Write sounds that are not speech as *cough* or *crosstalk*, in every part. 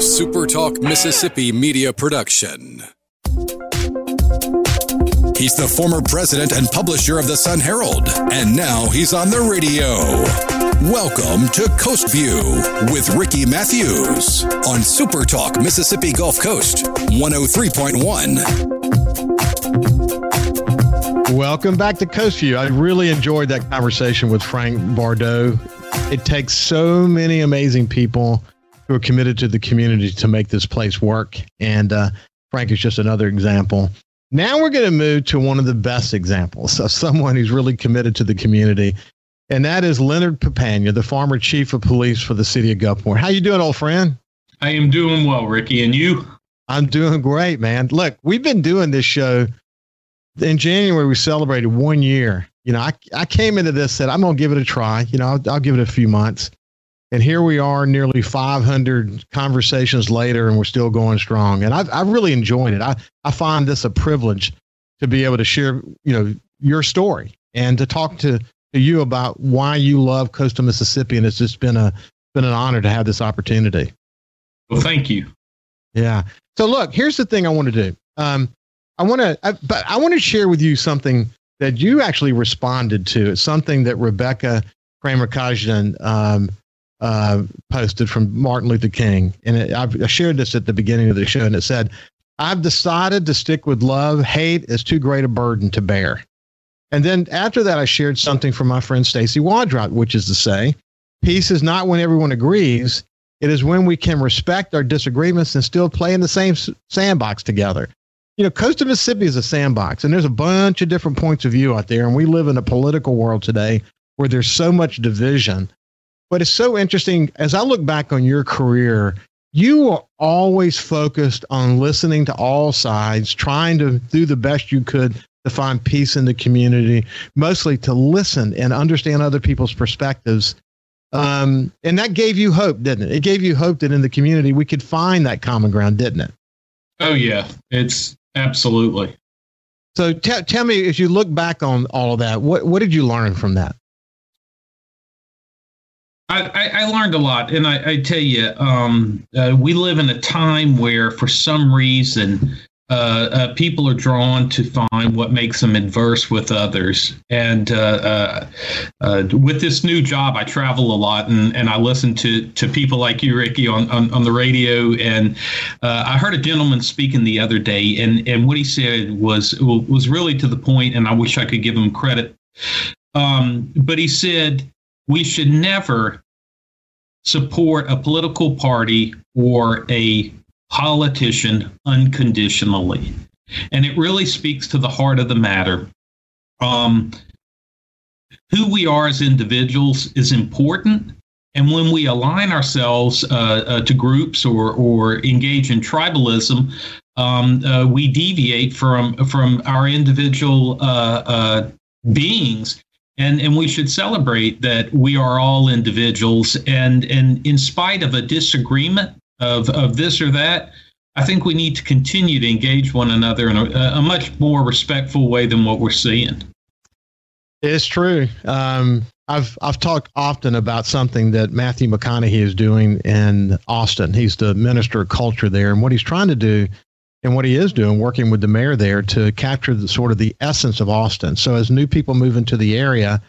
SuperTalk Mississippi media production. He's the former president and publisher of the Sun Herald, and now he's on the radio. Welcome to Coast View with Ricky Matthews on SuperTalk Mississippi Gulf Coast 103.1. Welcome back to Coast View. I really enjoyed that conversation with Frank Bardot. It takes so many amazing people who are committed to the community to make this place work. And uh, Frank is just another example. Now we're going to move to one of the best examples of someone who's really committed to the community, and that is Leonard Papania, the former chief of police for the city of Gulfport. How you doing, old friend? I am doing well, Ricky, and you? I'm doing great, man. Look, we've been doing this show. In January, we celebrated one year. You know, I, I came into this said I'm going to give it a try. You know, I'll, I'll give it a few months. And here we are, nearly 500 conversations later, and we're still going strong. And I've, I've really enjoyed it. I, I find this a privilege to be able to share, you know, your story and to talk to, to you about why you love coastal Mississippi. And it's just been a been an honor to have this opportunity. Well, thank you. Yeah. So look, here's the thing I want to do. Um, I want to, but I want to share with you something that you actually responded to. It's something that Rebecca Kramer um, uh, posted from Martin Luther King, and it, i shared this at the beginning of the show, and it said, "I've decided to stick with love. Hate is too great a burden to bear." And then after that, I shared something from my friend Stacy Wadrott, which is to say, peace is not when everyone agrees. It is when we can respect our disagreements and still play in the same sandbox together. You know, coastal Mississippi is a sandbox, and there's a bunch of different points of view out there. And we live in a political world today where there's so much division but it's so interesting as I look back on your career, you were always focused on listening to all sides, trying to do the best you could to find peace in the community, mostly to listen and understand other people's perspectives. Um, and that gave you hope, didn't it? It gave you hope that in the community we could find that common ground, didn't it? Oh, yeah. It's absolutely. So t- tell me, as you look back on all of that, what, what did you learn from that? I, I, learned a lot, and I, I tell you, um, uh, we live in a time where, for some reason, uh, uh, people are drawn to find what makes them adverse with others. And uh, uh, uh, with this new job, I travel a lot, and, and I listen to to people like you, Ricky, on on, on the radio. And I heard a gentleman speaking the other day, and and what he said was was really to the point, and I wish I could give him credit. Um, but he said we should never support a political party or a politician unconditionally. And it really speaks to the heart of the matter. Um, who we are as individuals is important. And when we align ourselves uh, uh, to groups or, or engage in tribalism, um, uh, we deviate from, from our individual uh, uh, beings and and we should celebrate that we are all individuals. And and in spite of a disagreement of of this or that i think we need to continue to engage one another in a, a much more respectful way than what we're seeing. It's true. Um, I've I've talked often about something that Matthew McConaughey is doing in Austin. He's the minister of culture there, and what he's trying to do and what he is doing, working with the mayor there to capture the sort of the essence of Austin. So as new people move into the area,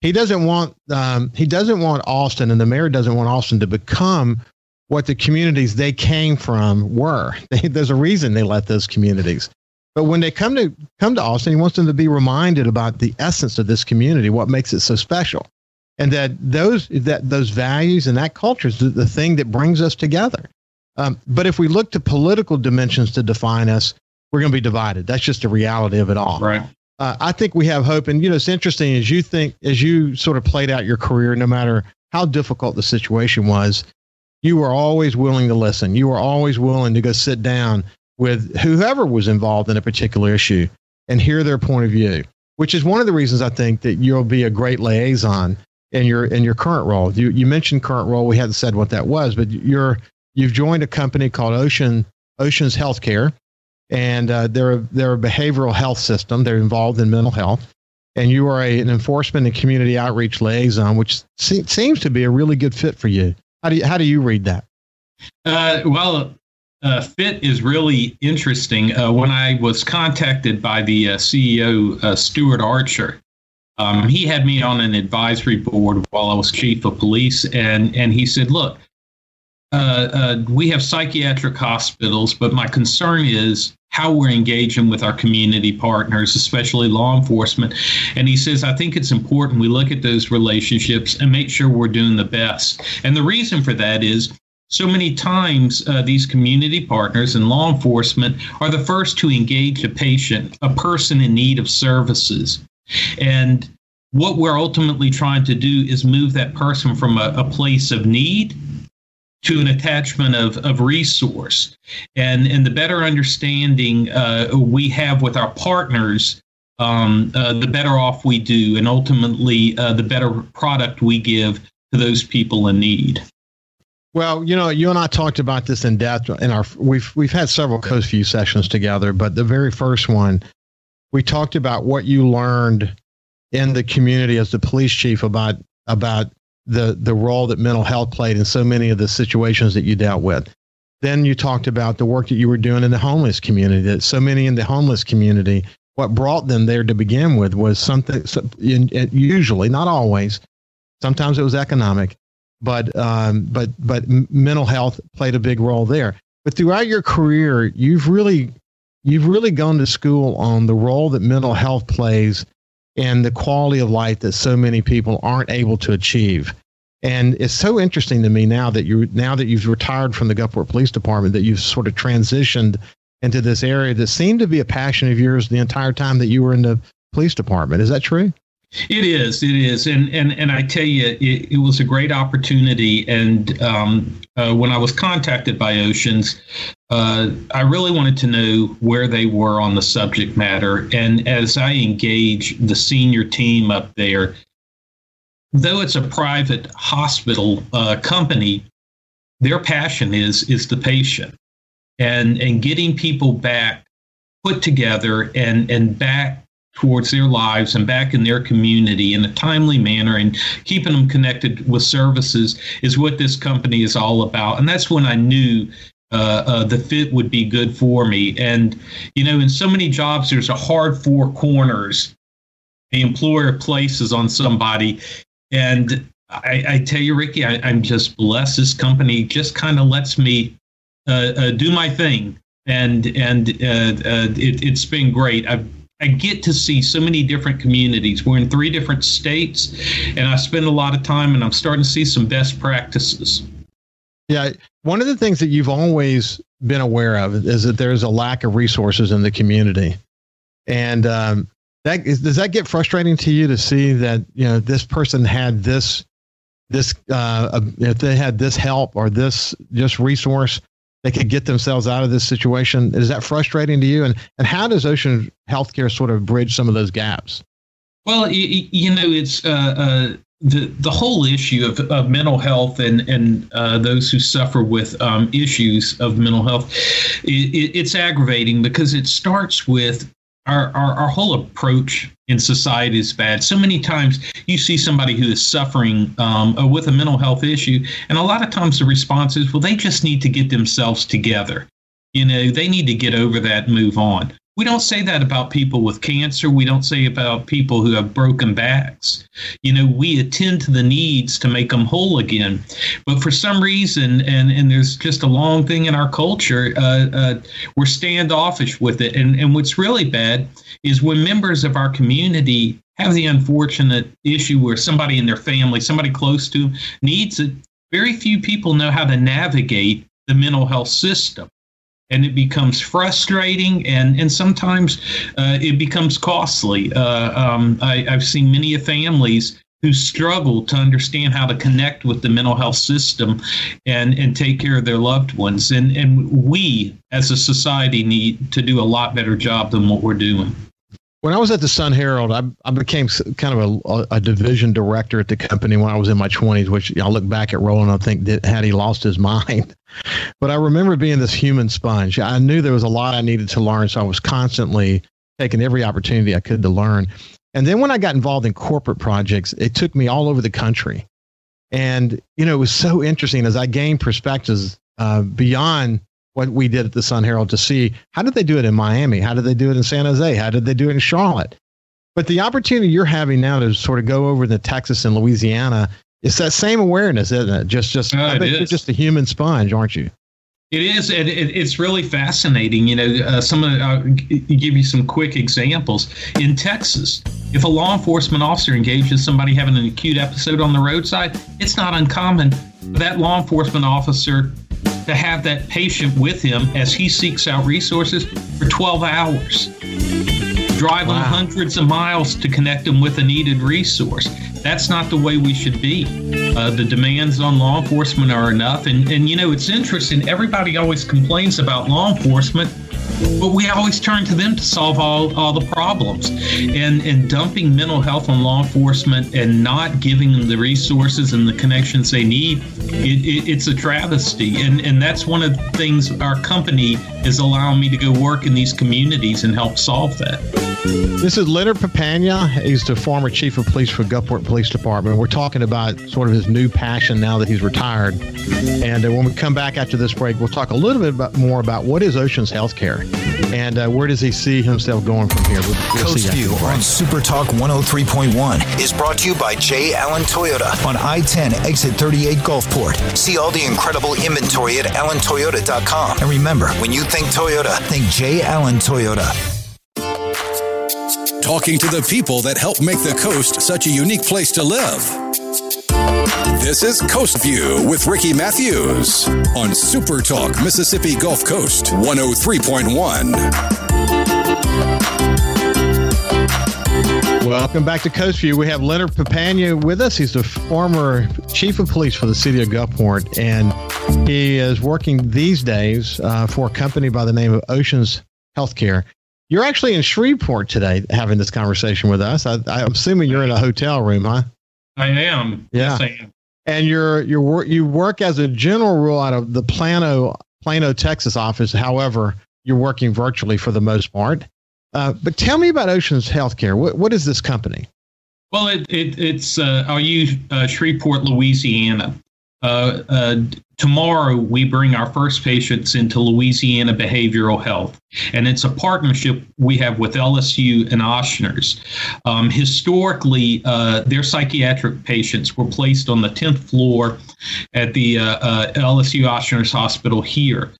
he doesn't want um, he doesn't want Austin, and the mayor doesn't want Austin to become what the communities they came from were. *laughs* There's a reason they let those communities. But when they come to come to Austin, he wants them to be reminded about the essence of this community, what makes it so special, and that those that those values and that culture is the, the thing that brings us together. Um, but if we look to political dimensions to define us, we're going to be divided. That's just the reality of it all. Right. Uh, I think we have hope. And, you know, it's interesting as you think, as you sort of played out your career, no matter how difficult the situation was, you were always willing to listen. You were always willing to go sit down with whoever was involved in a particular issue and hear their point of view, which is one of the reasons I think that you'll be a great liaison in your in your current role. You you mentioned current role. We hadn't said what that was, but you're you've joined a company called Ocean Oceans Healthcare, and uh, they're a, they're a behavioral health system. They're involved in mental health, and you are a, an enforcement and community outreach liaison, which se- seems to be a really good fit for you. How do you, how do you read that? Uh, well, uh, fit is really interesting. Uh, when I was contacted by the uh, CEO, uh, Stuart Archer, um, he had me on an advisory board while I was chief of police, and and he said, "Look, uh, uh, we have psychiatric hospitals, but my concern is how we're engaging with our community partners, especially law enforcement." And he says, "I think it's important we look at those relationships and make sure we're doing the best." And the reason for that is so many times, uh, these community partners and law enforcement are the first to engage a patient, a person in need of services. And what we're ultimately trying to do is move that person from a, a place of need to an attachment of, of resource. And, and the better understanding uh, we have with our partners, um, uh, the better off we do, and ultimately, uh, the better product we give to those people in need. Well, you know, you and I talked about this in depth in our we've we've had several Coast View sessions together, but the very first one, we talked about what you learned in the community as the police chief about about the the role that mental health played in so many of the situations that you dealt with. Then you talked about the work that you were doing in the homeless community. That so many in the homeless community, what brought them there to begin with was something. Usually, not always. Sometimes it was economic, but um, but but mental health played a big role there. But throughout your career, you've really you've really gone to school on the role that mental health plays and the quality of life that so many people aren't able to achieve. And it's so interesting to me now that you now that you've retired from the Gulfport Police Department that you've sort of transitioned into this area that seemed to be a passion of yours the entire time that you were in the police department. Is that true? It is. It is. And and and I tell you, it, it was a great opportunity. And um, uh, when I was contacted by Oceans, uh, I really wanted to know where they were on the subject matter. And as I engage the senior team up there, though it's a private hospital uh, company, their passion is is the patient, and and getting people back put together and and back towards their lives and back in their community in a timely manner and keeping them connected with services is what this company is all about. And that's when I knew uh, uh, the fit would be good for me. And, you know, in so many jobs, there's a hard four corners the employer places on somebody. And I, I tell you, Ricky, I, am just blessed. This company just kind of lets me uh, uh, do my thing. And and it, it's been great. I've I get to see so many different communities. We're in three different states, and I spend a lot of time, and I'm starting to see some best practices. Yeah, one of the things that you've always been aware of is that there's a lack of resources in the community, and um, that is, does that get frustrating to you to see that you know this person had this this uh, if they had this help or this just resource they could get themselves out of this situation. Is that frustrating to you? And and how does Ocean Healthcare sort of bridge some of those gaps? Well, you, you know, it's uh, uh, the the whole issue of, of mental health and and uh, those who suffer with um, issues of mental health. It, it's aggravating because it starts with our, our, our whole approach in society is bad. So many times you see somebody who is suffering um, uh, with a mental health issue, and a lot of times the response is, well, they just need to get themselves together. You know, they need to get over that and move on. We don't say that about people with cancer. We don't say about people who have broken backs. You know, we attend to the needs to make them whole again. But for some reason, and, and there's just a long thing in our culture, uh, uh, we're standoffish with it. And, and what's really bad is when members of our community have the unfortunate issue where somebody in their family, somebody close to them, needs it, very few people know how to navigate the mental health system and it becomes frustrating and and sometimes uh, it becomes costly. Uh, um, I, have seen many families who struggle to understand how to connect with the mental health system and and take care of their loved ones. And and we as a society need to do a lot better job than what we're doing. When I was at the Sun Herald, I, I became kind of a, a, division director at the company when I was in my 20s, which I look back at Roland, I think that had he lost his *laughs* mind. But I remember being this human sponge. I knew there was a lot I needed to learn, so I was constantly taking every opportunity I could to learn. And then when I got involved in corporate projects, it took me all over the country. And, you know, it was so interesting as I gained perspectives uh, beyond what we did at the Sun Herald to see how did they do it in Miami? How did they do it in San Jose? How did they do it in Charlotte? But the opportunity you're having now to sort of go over the Texas and Louisiana, it's that same awareness, isn't it? Just, just, uh, I bet you're just a human sponge, aren't you? It is, and it, it's really fascinating. You know, uh, some of I'll give you some quick examples. In Texas, if a law enforcement officer engages somebody having an acute episode on the roadside, it's not uncommon for that law enforcement officer to have that patient with him as he seeks out resources for 12 hours, driving wow. hundreds of miles to connect him with a needed resource. That's not the way we should be. Uh, the demands on law enforcement are enough. And, and, you know, it's interesting. Everybody always complains about law enforcement but we always turn to them to solve all, all the problems. And, and dumping mental health on law enforcement and not giving them the resources and the connections they need, it, it, it's a travesty. And, and that's one of the things our company is allowing me to go work in these communities and help solve that. This is Leonard Papania. He's the former chief of police for Gulfport Police Department. We're talking about sort of his new passion now that he's retired. And uh, when we come back after this break, we'll talk a little bit about, more about what is Oceans Healthcare and uh, where does he see himself going from here? We'll, we'll Coast View on Super Talk 103.1 is brought to you by J. Allen Toyota on I 10 exit 38 Gulfport. See all the incredible inventory at allentoyota.com. And remember, when you think Toyota, think J. Allen Toyota. Talking to the people that help make the coast such a unique place to live. This is Coast View with Ricky Matthews on Super Talk Mississippi Gulf Coast 103.1. Welcome back to Coast View. We have Leonard Papania with us. He's the former chief of police for the city of Gulfport, and he is working these days uh, for a company by the name of Oceans Healthcare. You're actually in Shreveport today having this conversation with us. I, I'm assuming you're in a hotel room, huh? I am. Yeah. Yes, I am. And you're you're you work as a general rule out of the Plano Plano, Texas office. However, you're working virtually for the most part. Uh, but tell me about Oceans Healthcare. What what is this company? Well, it, it it's uh, I'll use uh, Shreveport, Louisiana. Uh, uh, tomorrow, we bring our first patients into Louisiana Behavioral Health, and it's a partnership we have with LSU and Ochsner's. Um, historically, uh, their psychiatric patients were placed on the 10th floor at the uh, uh, LSU Ochsner's Hospital here.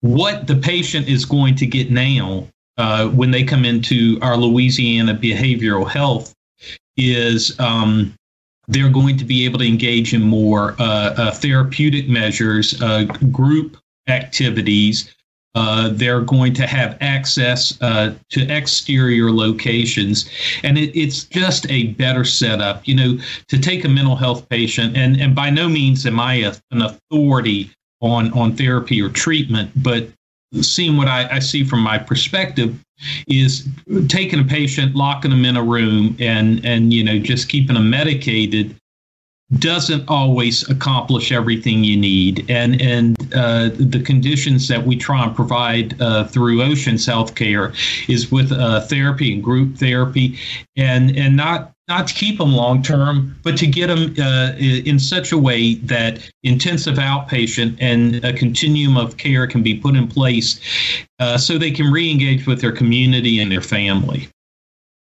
What the patient is going to get now uh, when they come into our Louisiana Behavioral Health is um, they're going to be able to engage in more uh, uh, therapeutic measures, uh, group activities. They're going to have access to exterior locations, and it, it's just a better setup. You know, to take a mental health patient, and and by no means am I a, an authority on on therapy or treatment, but seeing what I, I see from my perspective, is taking a patient, locking them in a room, and and you know just keeping them medicated doesn't always accomplish everything you need. And and uh, the conditions that we try and provide uh, through Oceans Healthcare is with uh, therapy and group therapy, and and not not to keep them long term, but to get them uh, in such a way that intensive outpatient and a continuum of care can be put in place uh, so they can re-engage with their community and their family.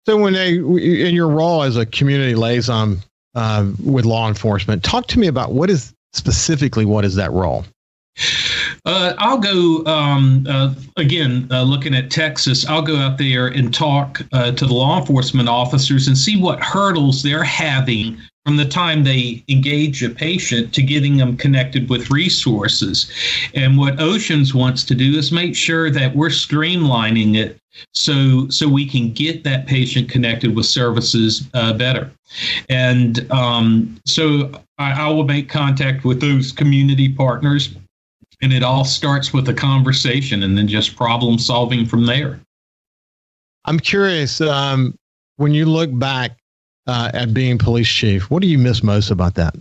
So, when they, in your role as a community liaison uh, with law enforcement, talk to me about what is specifically what is that role? Uh, I'll go um, uh, again. Uh, looking at Texas, I'll go out there and talk uh, to the law enforcement officers and see what hurdles they're having from the time they engage a patient to getting them connected with resources. And what Oceans wants to do is make sure that we're streamlining it so so we can get that patient connected with services uh, better. And um, so I, I will make contact with those community partners and it all starts with a conversation and then just problem solving from there. I'm curious um, when you look back uh, at being police chief, what do you miss most about that?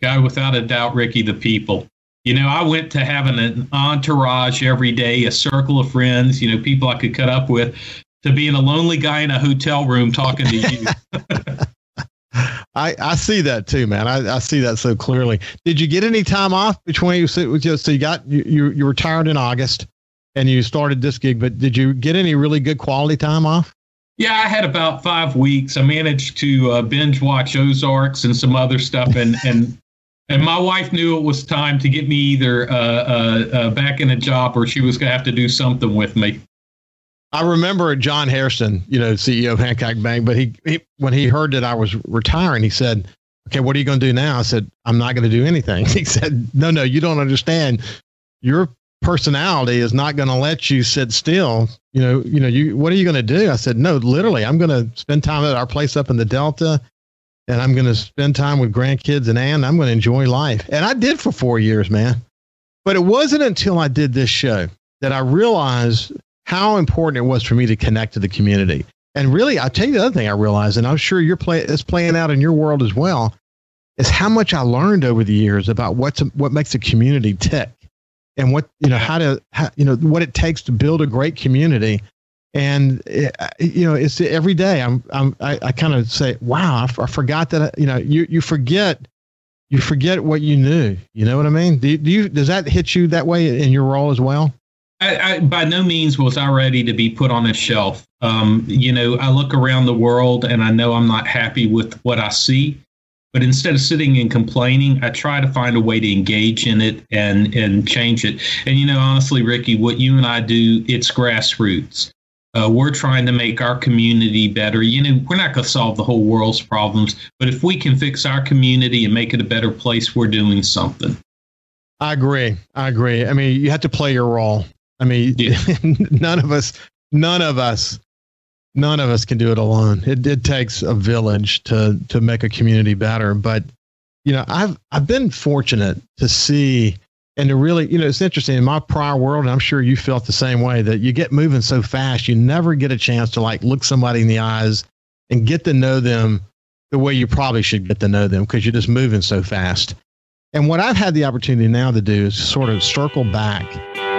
Guy, without a doubt, Ricky, the people. You know, I went to having an entourage every day, a circle of friends, you know, people I could cut up with, to being a lonely guy in a hotel room talking to you. *laughs* *laughs* I, I see that too, man. I, I see that so clearly. Did you get any time off between? So, so you got you, you you retired in August, and you started this gig. But did you get any really good quality time off? Yeah, I had about five weeks. I managed to uh, binge watch Ozarks and some other stuff, and and and my wife knew it was time to get me either uh, uh, uh back in a job or she was going to have to do something with me. I remember John Hairston, you know, CEO of Hancock Bank, but he, he when he heard that I was retiring, he said, "Okay, what are you going to do now?" I said, "I'm not going to do anything." *laughs* He said, "No, no, you don't understand. Your personality is not going to let you sit still. You know, you know, you what are you going to do?" I said, "No, literally, I'm going to spend time at our place up in the Delta." And I'm going to spend time with grandkids and Ann. I'm going to enjoy life. And I did for four years, man. But it wasn't until I did this show that I realized how important it was for me to connect to the community. And really, I'll tell you the other thing I realized, and I'm sure you're play, it's playing out in your world as well, is how much I learned over the years about what's what makes a community tick, and what you know how to how, you know what it takes to build a great community. And it, eh, you know, it's every day. I'm, I'm I, I kind of say, wow, I, f- I forgot that. You know, you you forget you forget what you knew. You know what I mean? Do, do you does that hit you that way in your role as well? I, by no means was I ready to be put on a shelf. Um, you know, I look around the world and I know I'm not happy with what I see. But instead of sitting and complaining, I try to find a way to engage in it and and change it. And you know, honestly, Ricky, what you and I do, it's grassroots. Uh, we're trying to make our community better. You know, we're not going to solve the whole world's problems, but if we can fix our community and make it a better place, we're doing something. I agree. I agree. I mean, you have to play your role. I mean, yeah. *laughs* none of us, none of us, none of us can do it alone. It, it takes a village to to make a community better. But you know, I've I've been fortunate to see and to really, you know, it's interesting in my prior world, and I'm sure you felt the same way that you get moving so fast, you never get a chance to like look somebody in the eyes and get to know them the way you probably should get to know them because you're just moving so fast. And what I've had the opportunity now to do is sort of circle back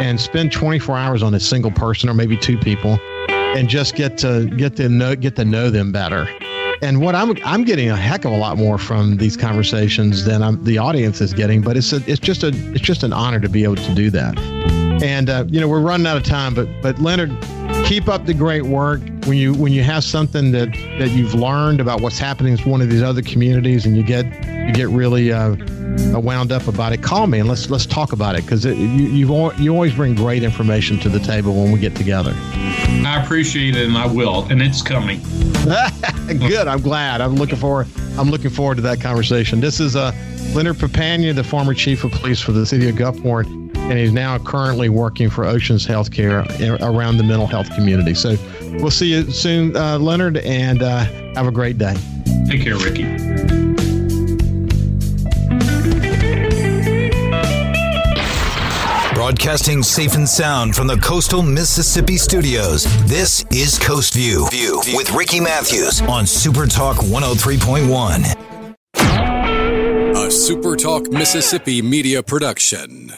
and spend 24 hours on a single person or maybe two people and just get to get to know get to know them better. And what I'm I'm getting a heck of a lot more from these conversations than I'm, the audience is getting, but it's a, it's just a it's just an honor to be able to do that. And uh, you know we're running out of time, but but Leonard, keep up the great work. When you when you have something that that you've learned about what's happening in one of these other communities, and you get you get really uh, wound up about it, call me and let's let's talk about it because you you've you always bring great information to the table when we get together. I appreciate it, and I will, and it's coming. *laughs* Good. I'm glad. I'm looking forward. I'm looking forward to that conversation. This is uh, Leonard Papania, the former chief of police for the city of Gulfport, and he's now currently working for Oceans Healthcare around the mental health community. So we'll see you soon, uh, Leonard, and uh, have a great day. Take care, Ricky. Broadcasting safe and sound from the coastal Mississippi studios. This is Coast View, View with Ricky Matthews on Super Talk 103.1. A Super Talk Mississippi media production.